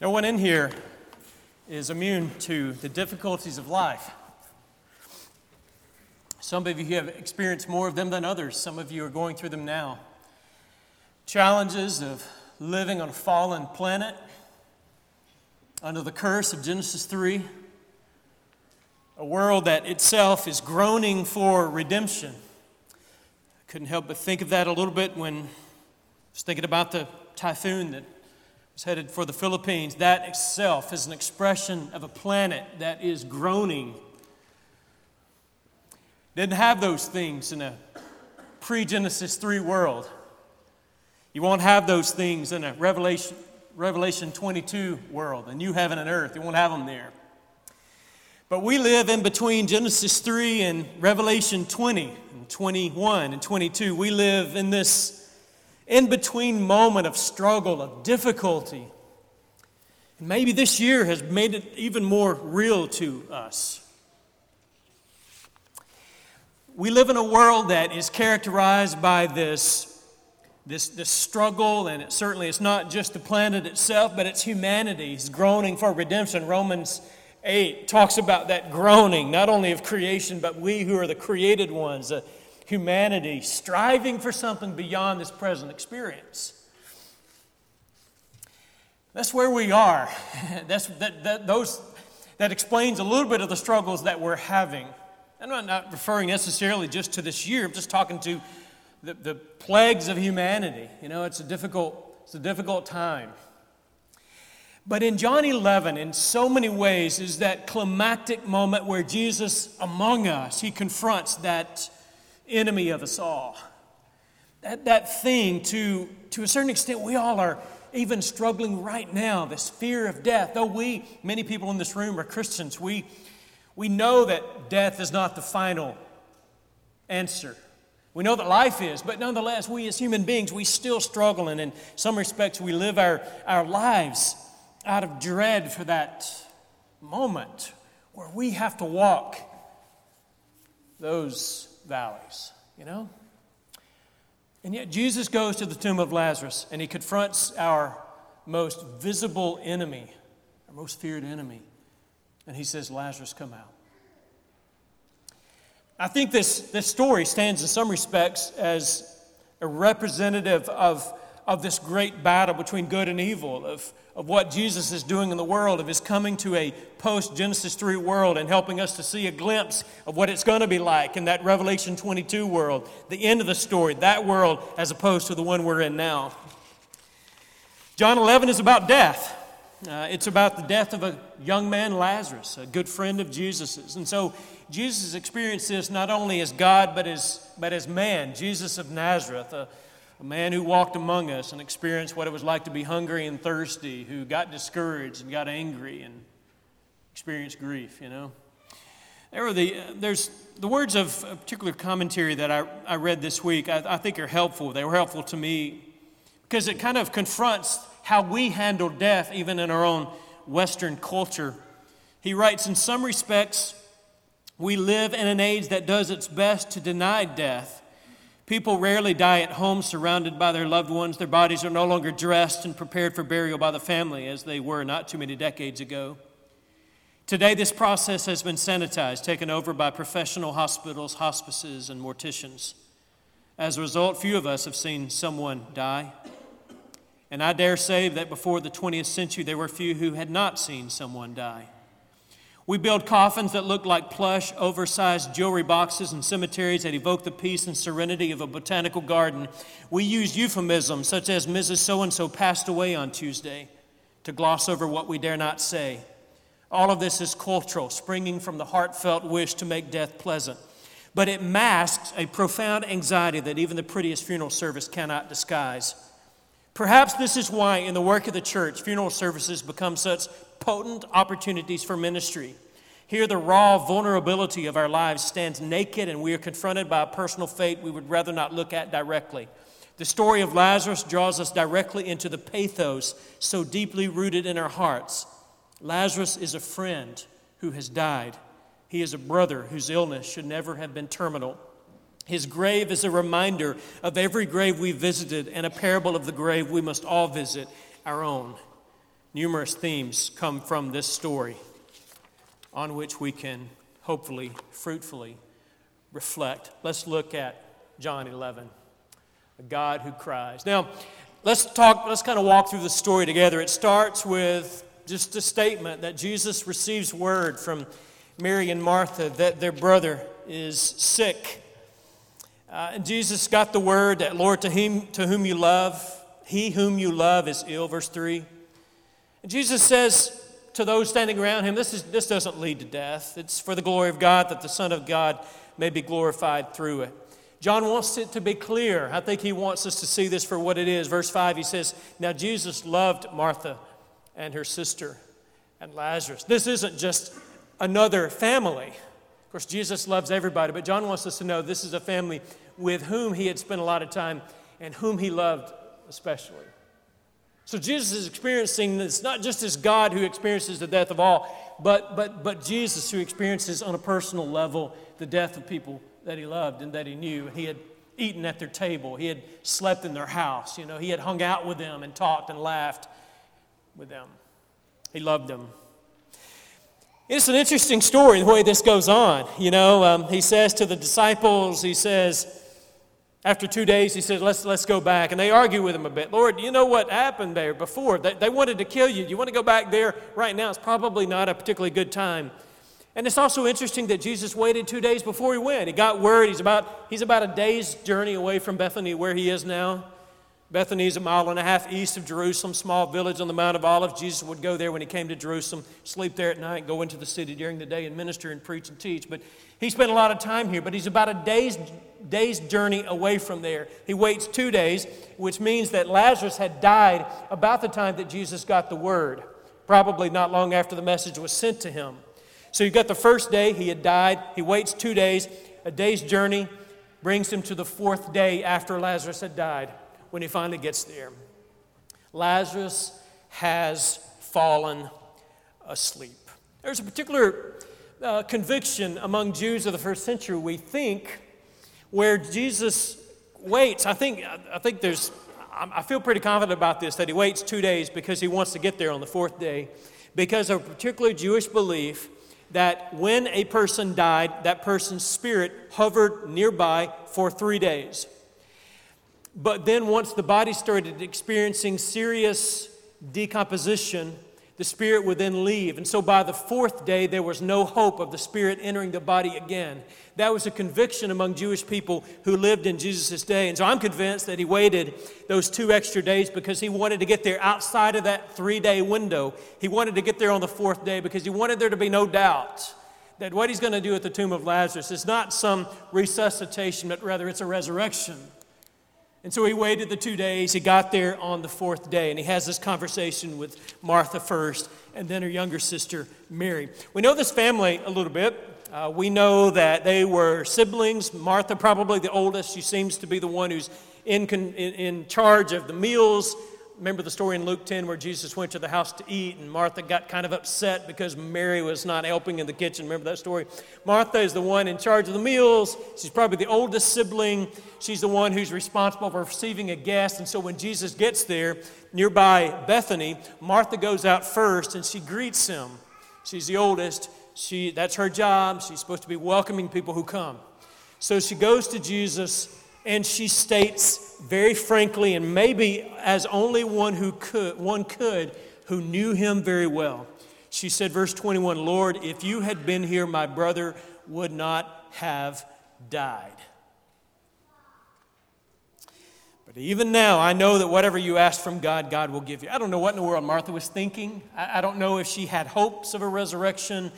No one in here is immune to the difficulties of life. Some of you have experienced more of them than others. Some of you are going through them now. Challenges of living on a fallen planet under the curse of Genesis 3, a world that itself is groaning for redemption. I couldn't help but think of that a little bit when I was thinking about the typhoon that headed for the Philippines. That itself is an expression of a planet that is groaning. Didn't have those things in a pre Genesis 3 world. You won't have those things in a Revelation, Revelation 22 world, a new heaven and earth. You won't have them there. But we live in between Genesis 3 and Revelation 20 and 21 and 22. We live in this in between moment of struggle, of difficulty. And maybe this year has made it even more real to us. We live in a world that is characterized by this, this, this struggle, and it certainly it's not just the planet itself, but it's humanity. It's groaning for redemption. Romans 8 talks about that groaning, not only of creation, but we who are the created ones, uh, humanity, striving for something beyond this present experience. That's where we are. That's, that, that, those, that explains a little bit of the struggles that we're having. I'm not referring necessarily just to this year, I'm just talking to the, the plagues of humanity. You know, it's a difficult, it's a difficult time. But in John 11, in so many ways, is that climactic moment where Jesus, among us, he confronts that enemy of us all. That, that thing, to, to a certain extent, we all are even struggling right now, this fear of death. Though we, many people in this room, are Christians, we, we know that death is not the final answer. We know that life is, but nonetheless, we as human beings, we still struggle, and in some respects, we live our, our lives out of dread for that moment where we have to walk those valleys, you know? And yet Jesus goes to the tomb of Lazarus and he confronts our most visible enemy, our most feared enemy. And he says, Lazarus, come out. I think this, this story stands in some respects as a representative of, of this great battle between good and evil, of, of what Jesus is doing in the world, of his coming to a post Genesis 3 world and helping us to see a glimpse of what it's going to be like in that Revelation 22 world, the end of the story, that world as opposed to the one we're in now. John 11 is about death. Uh, it's about the death of a young man, Lazarus, a good friend of Jesus's. And so Jesus experienced this not only as God, but as, but as man, Jesus of Nazareth, a, a man who walked among us and experienced what it was like to be hungry and thirsty, who got discouraged and got angry and experienced grief, you know. There are the, there's the words of a particular commentary that I, I read this week, I, I think are helpful. They were helpful to me because it kind of confronts how we handle death, even in our own Western culture. He writes, In some respects, we live in an age that does its best to deny death People rarely die at home surrounded by their loved ones. Their bodies are no longer dressed and prepared for burial by the family as they were not too many decades ago. Today, this process has been sanitized, taken over by professional hospitals, hospices, and morticians. As a result, few of us have seen someone die. And I dare say that before the 20th century, there were few who had not seen someone die. We build coffins that look like plush, oversized jewelry boxes in cemeteries that evoke the peace and serenity of a botanical garden. We use euphemisms such as Mrs. So and so passed away on Tuesday to gloss over what we dare not say. All of this is cultural, springing from the heartfelt wish to make death pleasant. But it masks a profound anxiety that even the prettiest funeral service cannot disguise. Perhaps this is why, in the work of the church, funeral services become such potent opportunities for ministry. Here, the raw vulnerability of our lives stands naked, and we are confronted by a personal fate we would rather not look at directly. The story of Lazarus draws us directly into the pathos so deeply rooted in our hearts. Lazarus is a friend who has died, he is a brother whose illness should never have been terminal. His grave is a reminder of every grave we visited and a parable of the grave we must all visit, our own. numerous themes come from this story on which we can hopefully, fruitfully reflect. Let's look at John 11, a God who cries. Now, let's talk, let's kind of walk through the story together. It starts with just a statement that Jesus receives word from Mary and Martha that their brother is sick. Uh, and Jesus got the word that, Lord, to him to whom you love, he whom you love is ill, verse 3. And Jesus says to those standing around him, this, is, this doesn't lead to death. It's for the glory of God that the Son of God may be glorified through it. John wants it to be clear. I think he wants us to see this for what it is. Verse 5, he says, Now Jesus loved Martha and her sister and Lazarus. This isn't just another family. Of course, Jesus loves everybody, but John wants us to know this is a family with whom he had spent a lot of time and whom he loved especially. So Jesus is experiencing this not just as God who experiences the death of all, but, but, but Jesus who experiences on a personal level the death of people that he loved and that he knew. He had eaten at their table, he had slept in their house, you know, he had hung out with them and talked and laughed with them. He loved them. It's an interesting story the way this goes on. You know, um, he says to the disciples, he says, after two days, he says, let's, let's go back. And they argue with him a bit. Lord, you know what happened there before? They, they wanted to kill you. You want to go back there right now? It's probably not a particularly good time. And it's also interesting that Jesus waited two days before he went. He got word he's about, he's about a day's journey away from Bethany, where he is now. Bethany is a mile and a half east of Jerusalem, small village on the Mount of Olives. Jesus would go there when he came to Jerusalem, sleep there at night, go into the city during the day and minister and preach and teach. But he spent a lot of time here, but he's about a day's, day's journey away from there. He waits two days, which means that Lazarus had died about the time that Jesus got the word, probably not long after the message was sent to him. So you've got the first day, he had died. He waits two days, a day's journey brings him to the fourth day after Lazarus had died when he finally gets there. Lazarus has fallen asleep. There's a particular uh, conviction among Jews of the first century, we think, where Jesus waits. I think, I think there's, I feel pretty confident about this, that he waits two days because he wants to get there on the fourth day, because of a particular Jewish belief that when a person died, that person's spirit hovered nearby for three days. But then, once the body started experiencing serious decomposition, the spirit would then leave. And so, by the fourth day, there was no hope of the spirit entering the body again. That was a conviction among Jewish people who lived in Jesus' day. And so, I'm convinced that he waited those two extra days because he wanted to get there outside of that three day window. He wanted to get there on the fourth day because he wanted there to be no doubt that what he's going to do at the tomb of Lazarus is not some resuscitation, but rather it's a resurrection. And so he waited the two days. He got there on the fourth day, and he has this conversation with Martha first, and then her younger sister, Mary. We know this family a little bit. Uh, we know that they were siblings. Martha, probably the oldest, she seems to be the one who's in, in, in charge of the meals remember the story in Luke 10 where Jesus went to the house to eat and Martha got kind of upset because Mary was not helping in the kitchen. Remember that story? Martha is the one in charge of the meals. She's probably the oldest sibling. She's the one who's responsible for receiving a guest. And so when Jesus gets there nearby Bethany, Martha goes out first and she greets him. She's the oldest. She, that's her job. She's supposed to be welcoming people who come. So she goes to Jesus and she states very frankly, and maybe as only one who could, one could, who knew him very well. She said, verse 21, Lord, if you had been here, my brother would not have died. But even now, I know that whatever you ask from God, God will give you. I don't know what in the world Martha was thinking. I, don't know if she had hopes of a resurrection.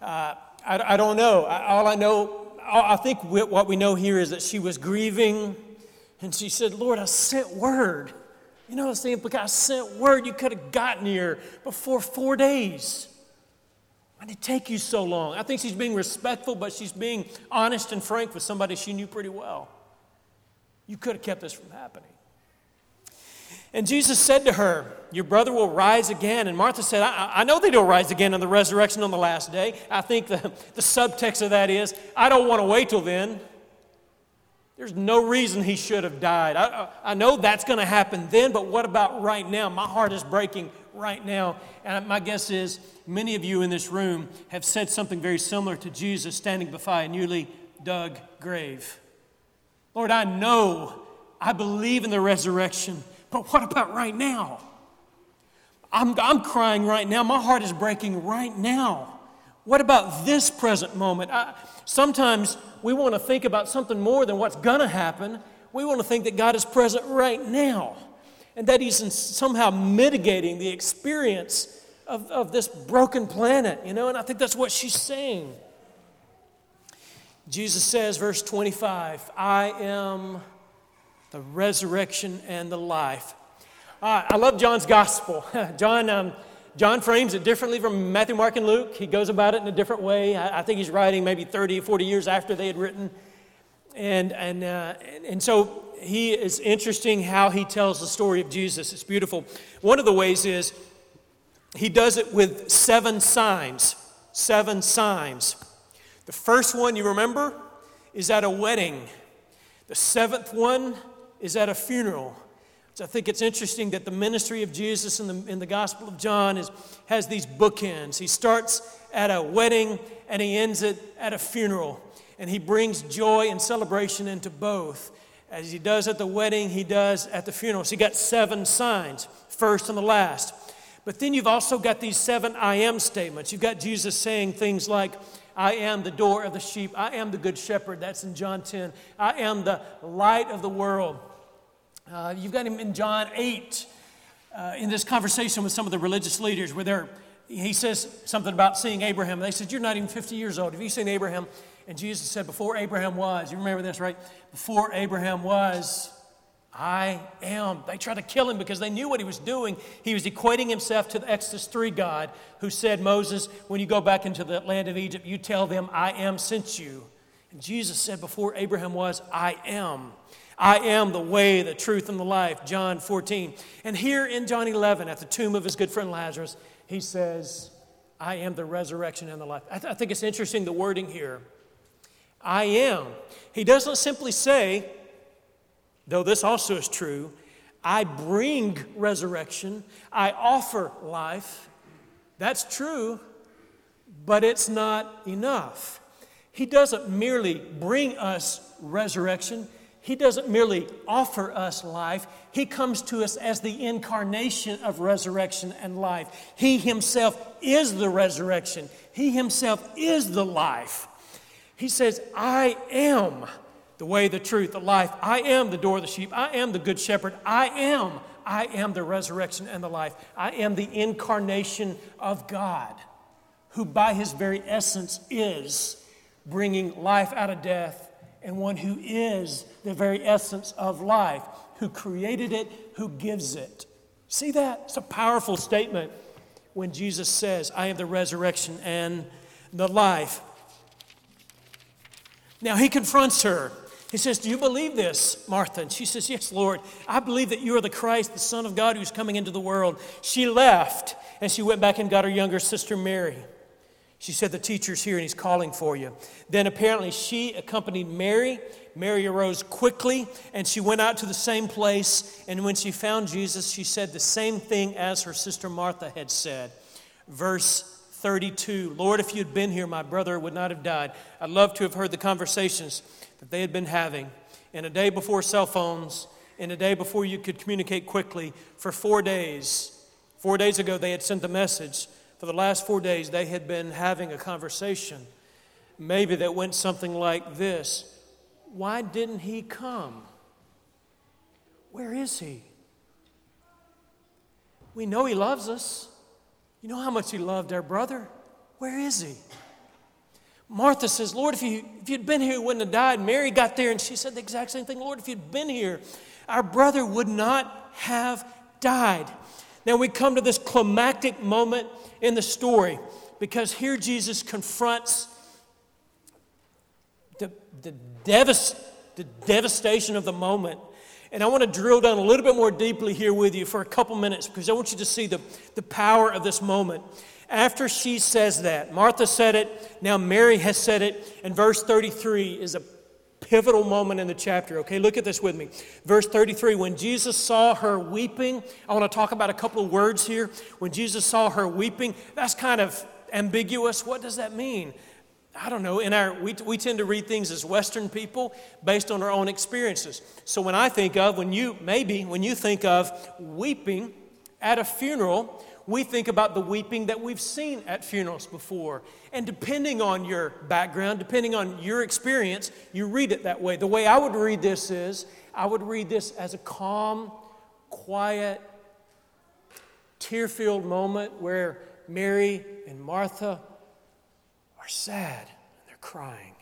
Uh, I, I, don't know. I, all I know I think what we know here is that she was grieving and she said, Lord, I sent word. You know, it's the implication. I sent word. You could have gotten here before four days. Why did it take you so long? I think she's being respectful, but she's being honest and frank with somebody she knew pretty well. You could have kept this from happening. And Jesus said to her, Your brother will rise again. And Martha said, I, I know that he'll rise again in the resurrection on the last day. I think the, the subtext of that is, I don't want to wait till then. There's no reason he should have died. I, I know that's going to happen then, but what about right now? My heart is breaking right now. And my guess is many of you in this room have said something very similar to Jesus standing beside a newly dug grave. Lord, I know, I believe in the resurrection, but what about right now? I'm, I'm crying right now. My heart is breaking right now. What about this present moment? I, sometimes we want to think about something more than what's going to happen. We want to think that God is present right now and that He's somehow mitigating the experience of, of this broken planet, you know, and I think that's what she's saying. Jesus says, verse 25, I am the resurrection and the life. Uh, I love John's gospel. John, um, John frames it differently from Matthew, Mark, and Luke. He goes about it in a different way. I, I think he's writing maybe 30 40 years after they had written. And, and, uh, and, and so he is interesting how he tells the story of Jesus. It's beautiful. One of the ways is he does it with seven signs. Seven signs. The first one, you remember, is at a wedding. The seventh one is at a funeral. So I think it's interesting that the ministry of Jesus in the, in the Gospel of John is, has these bookends. He starts at a wedding and he ends it at a funeral. And he brings joy and celebration into both. As he does at the wedding, he does at the funeral. So you got seven signs, first and the last. But then you've also got these seven I am statements. You've got Jesus saying things like, I am the door of the sheep. I am the good shepherd. That's in John 10. I am the light of the world. Uh, you've got him in John 8 uh, in this conversation with some of the religious leaders where they're, he says something about seeing Abraham. They said, You're not even 50 years old. Have you seen Abraham? And Jesus said, Before Abraham was, you remember this, right? Before Abraham was, I am. They tried to kill him because they knew what he was doing. He was equating himself to the Exodus 3 God who said, Moses, when you go back into the land of Egypt, you tell them, I am sent you. And Jesus said, Before Abraham was, I am. I am the way, the truth, and the life. John 14. And here in John 11, at the tomb of his good friend Lazarus, he says, I am the resurrection and the life. I, th- I think it's interesting the wording here. I am. He doesn't simply say, Though this also is true, I bring resurrection, I offer life. That's true, but it's not enough. He doesn't merely bring us resurrection, He doesn't merely offer us life. He comes to us as the incarnation of resurrection and life. He Himself is the resurrection, He Himself is the life. He says, I am the way, the truth, the life. I am the door of the sheep. I am the good shepherd. I am. I am the resurrection and the life. I am the incarnation of God, who by his very essence is bringing life out of death, and one who is the very essence of life, who created it, who gives it. See that? It's a powerful statement when Jesus says, I am the resurrection and the life. Now he confronts her he says, Do you believe this, Martha? And she says, Yes, Lord. I believe that you are the Christ, the Son of God who's coming into the world. She left and she went back and got her younger sister, Mary. She said, The teacher's here and he's calling for you. Then apparently she accompanied Mary. Mary arose quickly and she went out to the same place. And when she found Jesus, she said the same thing as her sister Martha had said. Verse 32 Lord, if you'd been here, my brother would not have died. I'd love to have heard the conversations that they had been having in a day before cell phones, in a day before you could communicate quickly, for four days. Four days ago, they had sent the message. For the last four days, they had been having a conversation. Maybe that went something like this Why didn't he come? Where is he? We know he loves us. You know how much he loved our brother. Where is he? Martha says, Lord, if, you, if you'd been here, he wouldn't have died. Mary got there and she said the exact same thing. Lord, if you'd been here, our brother would not have died. Now we come to this climactic moment in the story because here Jesus confronts the, the, devast, the devastation of the moment. And I want to drill down a little bit more deeply here with you for a couple minutes because I want you to see the, the power of this moment. After she says that, Martha said it, now Mary has said it, and verse 33 is a pivotal moment in the chapter. Okay, look at this with me. Verse 33 When Jesus saw her weeping, I want to talk about a couple of words here. When Jesus saw her weeping, that's kind of ambiguous. What does that mean? I don't know. In our, we, we tend to read things as Western people based on our own experiences. So when I think of, when you, maybe when you think of weeping at a funeral, we think about the weeping that we've seen at funerals before. And depending on your background, depending on your experience, you read it that way. The way I would read this is I would read this as a calm, quiet, tear filled moment where Mary and Martha are sad and they're crying.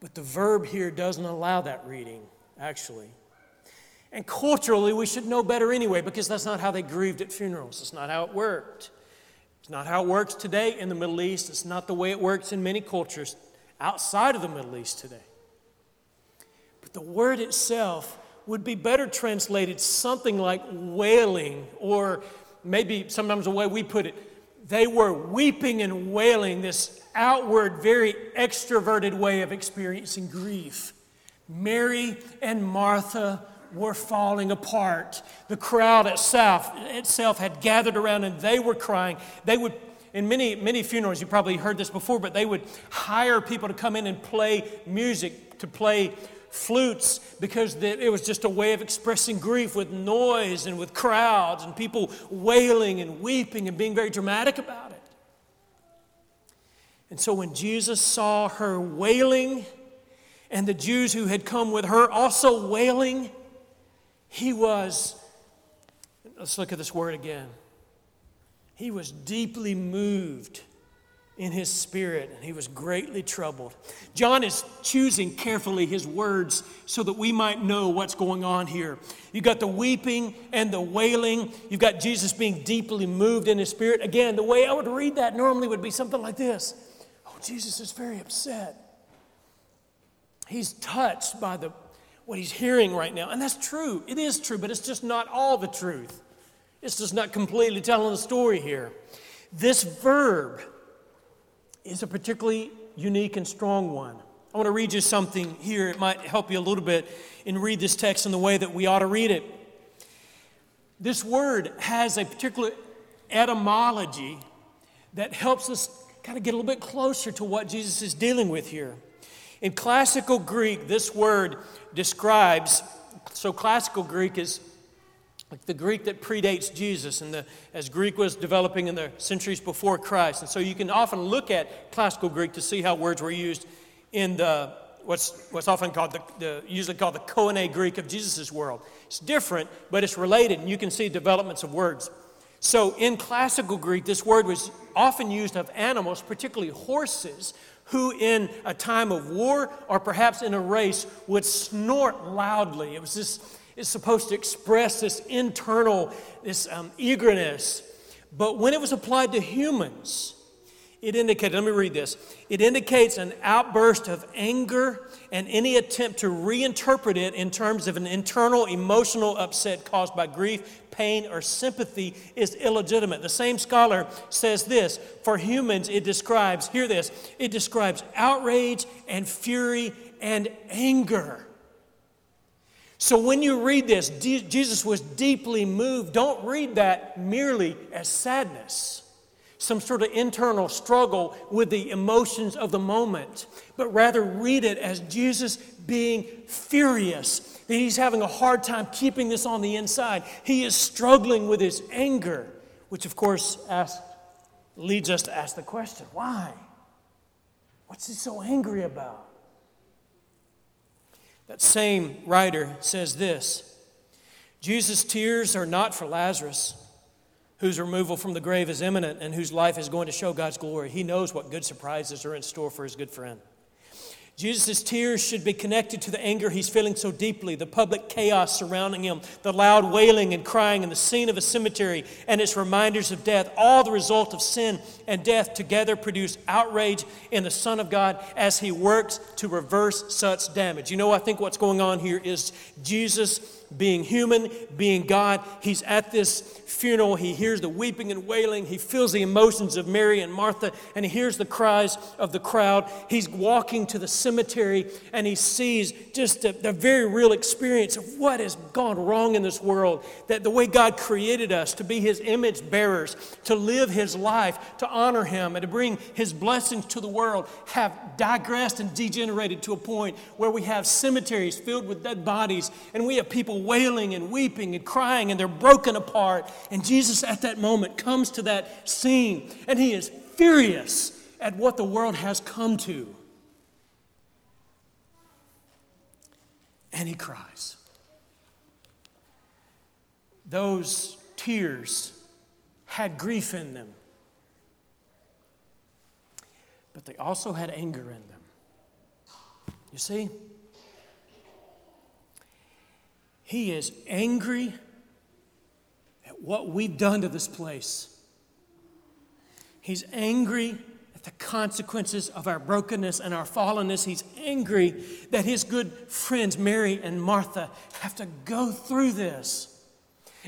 But the verb here doesn't allow that reading, actually. And culturally, we should know better anyway because that's not how they grieved at funerals. It's not how it worked. It's not how it works today in the Middle East. It's not the way it works in many cultures outside of the Middle East today. But the word itself would be better translated something like wailing, or maybe sometimes the way we put it, they were weeping and wailing, this outward, very extroverted way of experiencing grief. Mary and Martha were falling apart. The crowd itself, itself had gathered around and they were crying. They would, in many, many funerals, you probably heard this before, but they would hire people to come in and play music, to play flutes, because it was just a way of expressing grief with noise and with crowds and people wailing and weeping and being very dramatic about it. And so when Jesus saw her wailing, and the Jews who had come with her also wailing, he was, let's look at this word again. He was deeply moved in his spirit and he was greatly troubled. John is choosing carefully his words so that we might know what's going on here. You've got the weeping and the wailing. You've got Jesus being deeply moved in his spirit. Again, the way I would read that normally would be something like this Oh, Jesus is very upset. He's touched by the what he's hearing right now. And that's true. It is true, but it's just not all the truth. It's just not completely telling the story here. This verb is a particularly unique and strong one. I want to read you something here. It might help you a little bit and read this text in the way that we ought to read it. This word has a particular etymology that helps us kind of get a little bit closer to what Jesus is dealing with here. In classical Greek, this word describes, so classical Greek is like the Greek that predates Jesus, and the, as Greek was developing in the centuries before Christ. And so you can often look at classical Greek to see how words were used in the what's, what's often called the, the usually called the Koine Greek of Jesus' world. It's different, but it's related, and you can see developments of words. So in classical Greek, this word was often used of animals, particularly horses, who in a time of war or perhaps in a race would snort loudly. It was this, it's supposed to express this internal, this um, eagerness. But when it was applied to humans, it indicated, let me read this. It indicates an outburst of anger and any attempt to reinterpret it in terms of an internal emotional upset caused by grief, pain, or sympathy is illegitimate. The same scholar says this for humans, it describes, hear this, it describes outrage and fury and anger. So when you read this, Jesus was deeply moved. Don't read that merely as sadness some sort of internal struggle with the emotions of the moment, but rather read it as Jesus being furious, that he's having a hard time keeping this on the inside. He is struggling with his anger, which of course leads us to ask the question why? What's he so angry about? That same writer says this Jesus' tears are not for Lazarus whose removal from the grave is imminent and whose life is going to show God's glory. He knows what good surprises are in store for his good friend. Jesus' tears should be connected to the anger he's feeling so deeply, the public chaos surrounding him, the loud wailing and crying and the scene of a cemetery, and its reminders of death. All the result of sin and death together produce outrage in the Son of God as he works to reverse such damage. You know, I think what's going on here is Jesus being human, being God. He's at this funeral. He hears the weeping and wailing. He feels the emotions of Mary and Martha, and he hears the cries of the crowd. He's walking to the cemetery and he sees just the, the, very real experience of what has gone wrong in this world. That the way God created us to be his image bearers, to live his life, to honor him, and to bring his blessings to the world have digressed and degenerated to a point where we have cemeteries filled with dead bodies and we have people wailing and weeping and crying and they're broken apart. And Jesus at that moment comes to that scene and he is furious at what the world has come to. And he cries. Those tears had grief in them, they also had anger in them. You see? He is angry at what we've done to this place. He's angry at the consequences of our brokenness and our fallenness. He's angry that his good friends, Mary and Martha, have to go through this.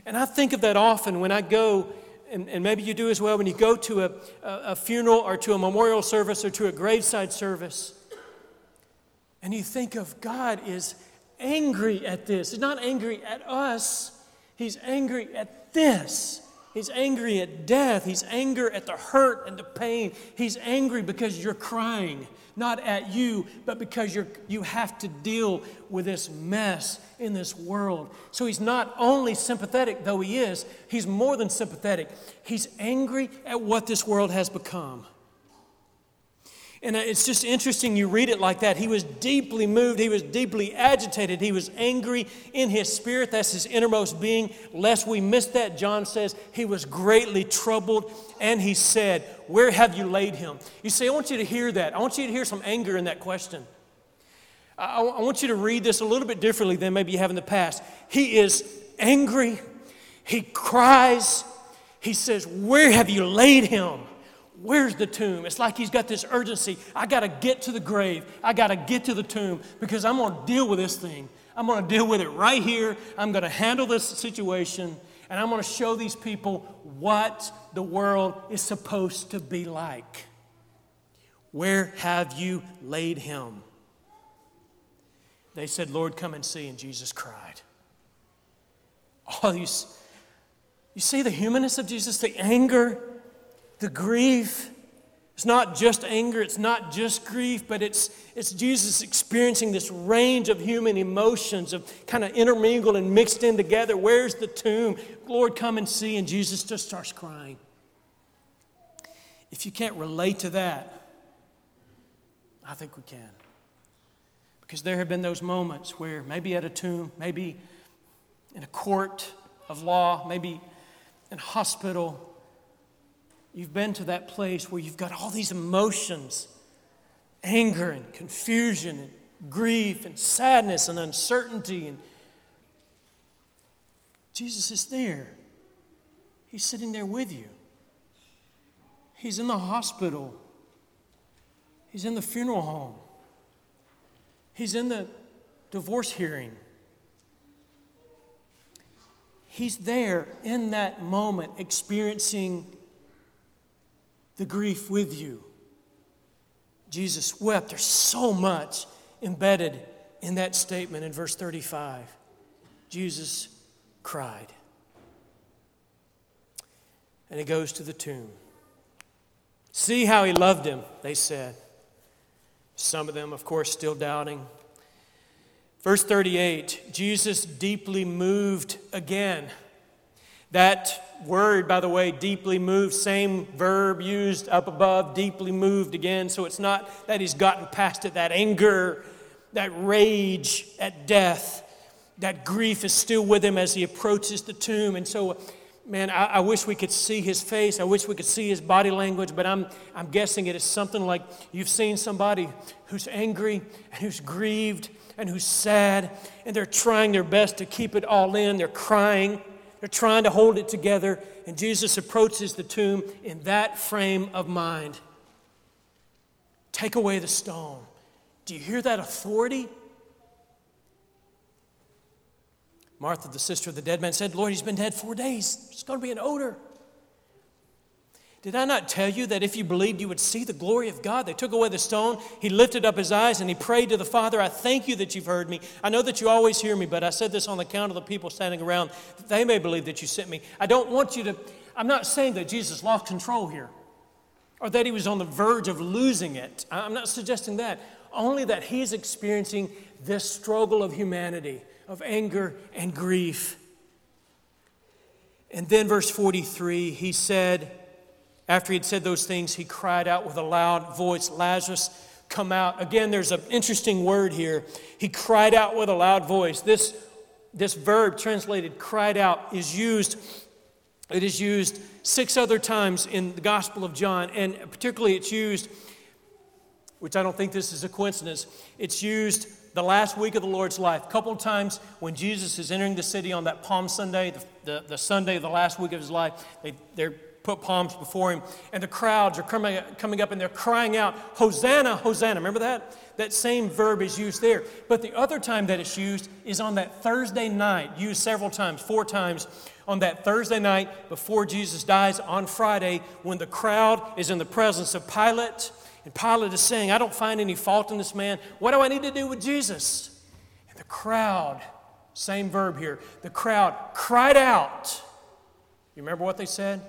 And I think of that often when I go, and, and maybe you do as well, when you go to a, a, funeral or to a memorial service or to a graveside service, and you think of God is angry at this. He's not angry at us, He's angry at this. He's angry at death. He's angry at the hurt and the pain. He's angry because you're crying, not at you, but because you're, you have to deal with this mess in this world. So he's not only sympathetic, though he is, he's more than sympathetic. He's angry at what this world has become. And uh, it's just interesting you read it like that. He was deeply moved. He was deeply agitated. He was angry in his spirit. That's his innermost being. Lest we miss that, John says he was greatly troubled and he said, Where have you laid him? You see, I want you to hear that. I want you to hear some anger in that question. I, I want you to read this a little bit differently than maybe you have in the past. He is angry. He cries. He says, Where have you laid him? Where's the tomb? It's like he's got this urgency. I got to get to the grave. I got to get to the tomb because I'm going to deal with this thing. I'm going to deal with it right here. I'm going to handle this situation and I'm going to show these people what the world is supposed to be like. Where have you laid him? They said, Lord, come and see. And Jesus cried. All these, you see the humanness of Jesus, the anger the grief. It's not just anger, it's not just grief, but it's, it's Jesus experiencing this range of human emotions of kind of intermingled and mixed in together. Where's the tomb? Lord, come and see. And Jesus just starts crying. If you can't relate to that, I think we can. Because there have been those moments where maybe at a tomb, maybe in a court of law, maybe in a hospital, You've been to that place where you've got all these emotions anger and confusion and grief and sadness and uncertainty. And Jesus is there. He's sitting there with you. He's in the hospital. He's in the funeral home. He's in the divorce hearing. He's there in that moment experiencing the grief with you. Jesus wept. There's so much embedded in that statement in verse 35. Jesus cried. And he goes to the tomb. See how he loved him, they said. Some of them, of course, still doubting. Verse 38 Jesus deeply moved again. That word, by the way, deeply moved, same verb used up above, deeply moved again. So it's not that he's gotten past it, that anger, that rage at death, that grief is still with him as he approaches the tomb. And so, man, I, I wish we could see his face. I wish we could see his body language, but I'm, I'm guessing it is something like you've seen somebody who's angry and who's grieved and who's sad, and they're trying their best to keep it all in. They're crying they're trying to hold it together, and Jesus approaches the tomb in that frame of mind. Take away the stone. Do you hear that authority? Martha, the sister of the dead man, said, Lord, he's been dead four days. It's going to be an odor. Did I not tell you that if you believed, you would see the glory of God? They took away the stone. He lifted up his eyes and he prayed to the Father, I thank you that you've heard me. I know that you always hear me, but I said this on the account of the people standing around, that they may believe that you sent me. I don't want you to, I'm not saying that Jesus lost control here or that he was on the verge of losing it. I'm not suggesting that. Only that he's experiencing this struggle of humanity, of anger and grief. And then, verse 43, he said, after he had said those things, he cried out with a loud voice, Lazarus, come out. Again, there's an interesting word here. He cried out with a loud voice. This, this verb translated cried out is used, it is used six other times in the Gospel of John, and particularly it's used, which I don't think this is a coincidence, it's used the last week of the Lord's life. A couple of times when Jesus is entering the city on that Palm Sunday, the, the, the Sunday of the last week of his life, they, they're put palms before him, and the crowds are coming, coming up and they're crying out, Hosanna, Hosanna. Remember that? That same verb is used there. But the other time that it's used is on that Thursday night, used several times, four times, on that Thursday night before Jesus dies on Friday, when the crowd is in the presence of Pilate, and Pilate is saying, I don't find any fault in this man. What do I need to do with Jesus? And the crowd, same verb here, the crowd cried out. You remember what they said?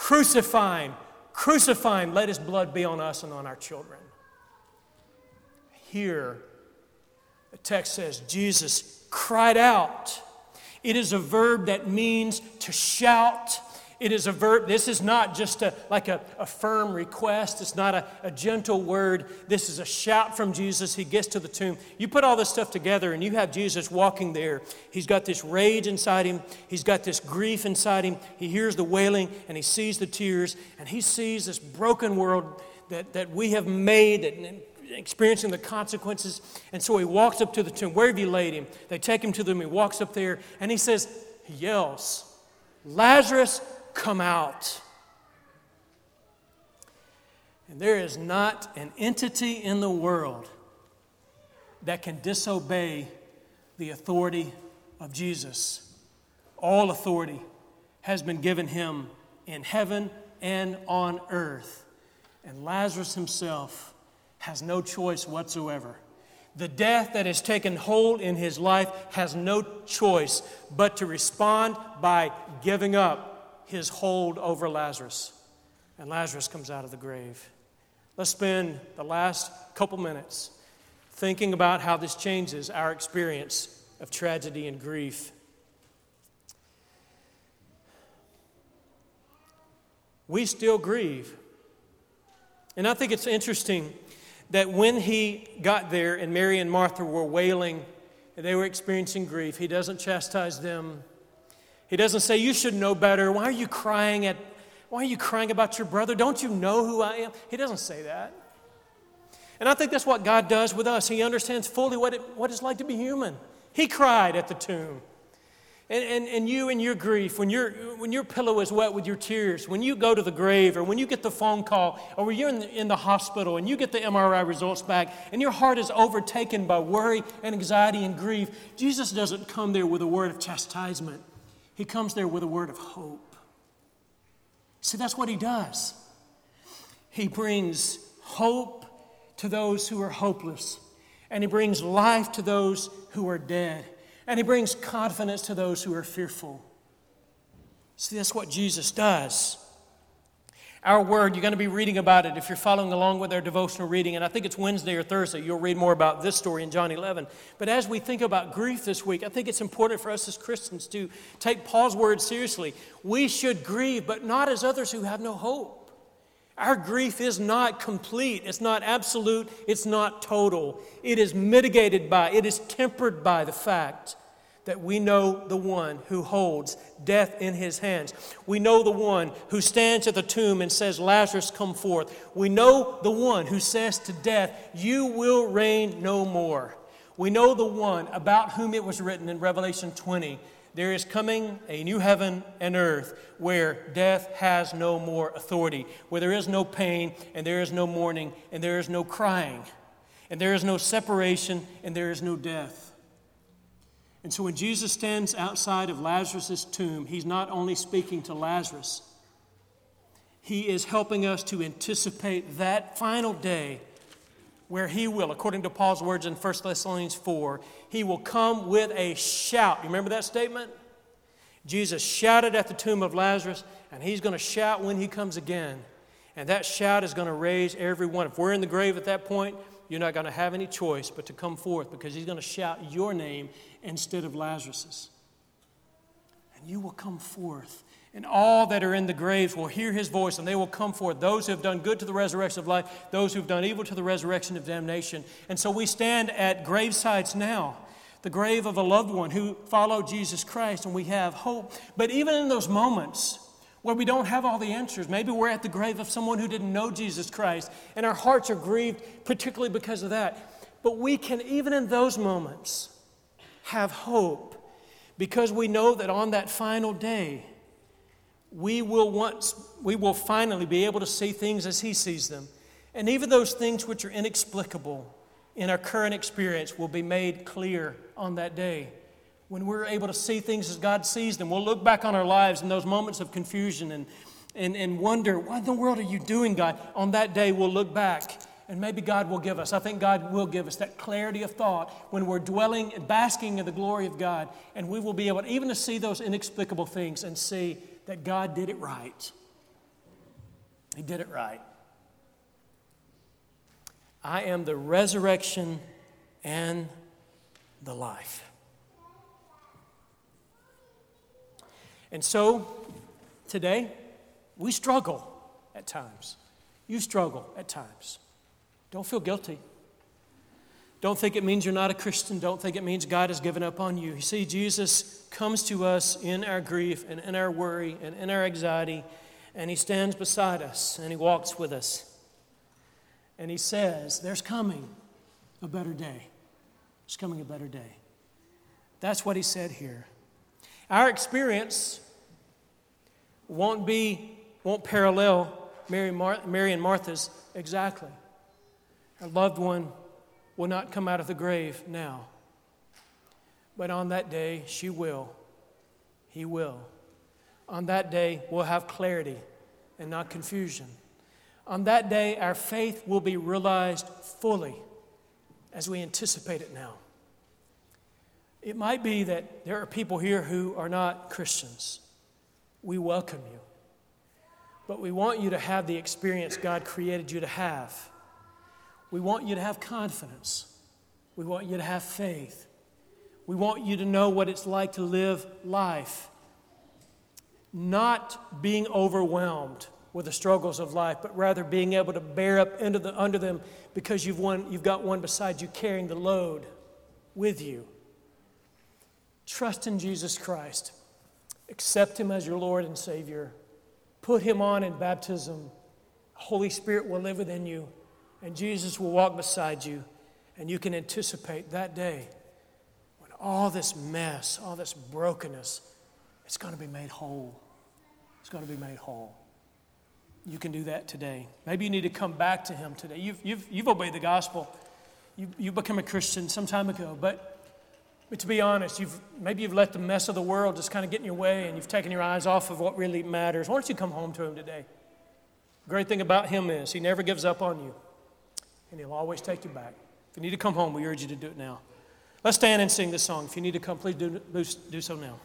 Crucify him, crucify him, let his blood be on us and on our children. Here, the text says Jesus cried out. It is a verb that means to shout it is a verb. This is not just a, like a, a firm request. It's not a, a gentle word. This is a shout from Jesus. He gets to the tomb. You put all this stuff together and you have Jesus walking there. He's got this rage inside him. He's got this grief inside him. He hears the wailing and he sees the tears and he sees this broken world that, that we have made and experiencing the consequences. And so he walks up to the tomb. Where have you laid him? They take him to them. He walks up there and he says, he yells, Lazarus, come out. And there is not an entity in the world that can disobey the authority of Jesus. All authority has been given him in heaven and on earth. And Lazarus himself has no choice whatsoever. The death that has taken hold in his life has no choice but to respond by giving up his hold over Lazarus. And Lazarus comes out of the grave. Let's spend the last couple minutes thinking about how this changes our experience of tragedy and grief. We still grieve. And I think it's interesting that when he got there and Mary and Martha were wailing and they were experiencing grief, he doesn't chastise them. He doesn't say, You should know better. Why are you crying at why are you crying about your brother? Don't you know who I am? He doesn't say that. And I think that's what God does with us. He understands fully what, it, what it's like to be human. He cried at the tomb. And, and, and you and your grief, when, you when your pillow is wet with your tears, when you go to the grave, or when you get the phone call, or when you're in the, in the hospital and you get the MRI results back, and your heart is overtaken by worry and anxiety and grief, Jesus doesn't come there with a word of chastisement. He comes there with a word of hope. See, that's what he does. He brings hope to those who are hopeless, and he brings life to those who are dead, and he brings confidence to those who are fearful. See, that's what Jesus does. Our word, you're going to be reading about it if you're following along with our devotional reading. And I think it's Wednesday or Thursday. You'll read more about this story in John 11. But as we think about grief this week, I think it's important for us as Christians to take Paul's word seriously. We should grieve, but not as others who have no hope. Our grief is not complete, it's not absolute, it's not total. It is mitigated by, it is tempered by the fact that we know the one who holds death in his hands. We know the one who stands at the tomb and says, Lazarus, come forth. We know the one who says to death, You will reign no more. We know the one about whom it was written in Revelation 20 there is coming a new heaven and earth where death has no more authority, where there is no pain and there is no mourning and there is no crying and there is no separation and there is no death. And so when Jesus stands outside of Lazarus' tomb, he's not only speaking to Lazarus, He is helping us to anticipate that final day where He will, according to Paul's words in 1 Thessalonians 4, He will come with a shout. You remember that statement? Jesus shouted at the tomb of Lazarus, and He's going to shout when He comes again. And that shout is going to raise everyone. If we're in the grave at that point, you're not going to have any choice but to come forth because He's going to shout your name instead of Lazarus's. And you will come forth and all that are in the graves will hear his voice, and they will come forth. Those who have done good to the resurrection of life, those who have done evil to the resurrection of damnation. And so we stand at gravesites now, the grave of a loved one who followed Jesus Christ, and we have hope. But even in those moments where we don't have all the answers, maybe we're at the grave of someone who didn't know Jesus Christ, and our hearts are grieved, particularly because of that. But we can, even in those moments, have hope because we know that on that final day, we will once we will finally be able to see things as he sees them. And even those things which are inexplicable in our current experience will be made clear on that day when we're able to see things as god sees them we'll look back on our lives in those moments of confusion and, and, and wonder what in the world are you doing god on that day we'll look back and maybe God will give us, I think God will give us that clarity of thought when we're dwelling and basking in the glory of God. And we will be able even to see those inexplicable things and see that God did it right. He did it right. I am the resurrection and the life. And so, today, we struggle at times. You struggle at times. Don't feel guilty. Don't think it means you're not a Christian. Don't think it means God has given up on you. You see, Jesus comes to us in our grief and in our worry and in our anxiety, and He stands beside us and He walks with us. And He says, There's coming a better day. There's coming a better day. That's what He said here. Our experience won't be, won't parallel Mary, Mar- Mary and Martha's exactly. Our loved one will not come out of the grave now. But on that day, she will. He will. On that day, we'll have clarity and not confusion. On that day, our faith will be realized fully as we anticipate it now. It might be that there are people here who are not Christians. We welcome you. But we want you to have the experience God created you to have we want you to have confidence. We want you to have faith. We want you to know what it's like to live life, not being overwhelmed with the struggles of life, but rather being able to bear up into the, under them because you've, one, you've got one beside you carrying the load with you. Trust in Jesus Christ. Accept Him as your Lord and Savior. Put Him on in baptism. Holy Spirit will live within you and Jesus will walk beside you, and you can anticipate that day when all this mess, all this brokenness, it's going to be made whole. It's going to be made whole. You can do that today. Maybe you need to come back to Him today. You've, you've, you've obeyed the gospel. You, you become a Christian some time ago, but, but to be honest, you've, maybe you've let the mess of the world just kind of get in your way and you've taken your eyes off of what really matters. Why don't you come home to Him today? The great thing about Him is He never gives up on you and He'll always take you back. If you need to come home, we urge you to do it now. Let's stand and sing this song. If you need to come, please do, do so now.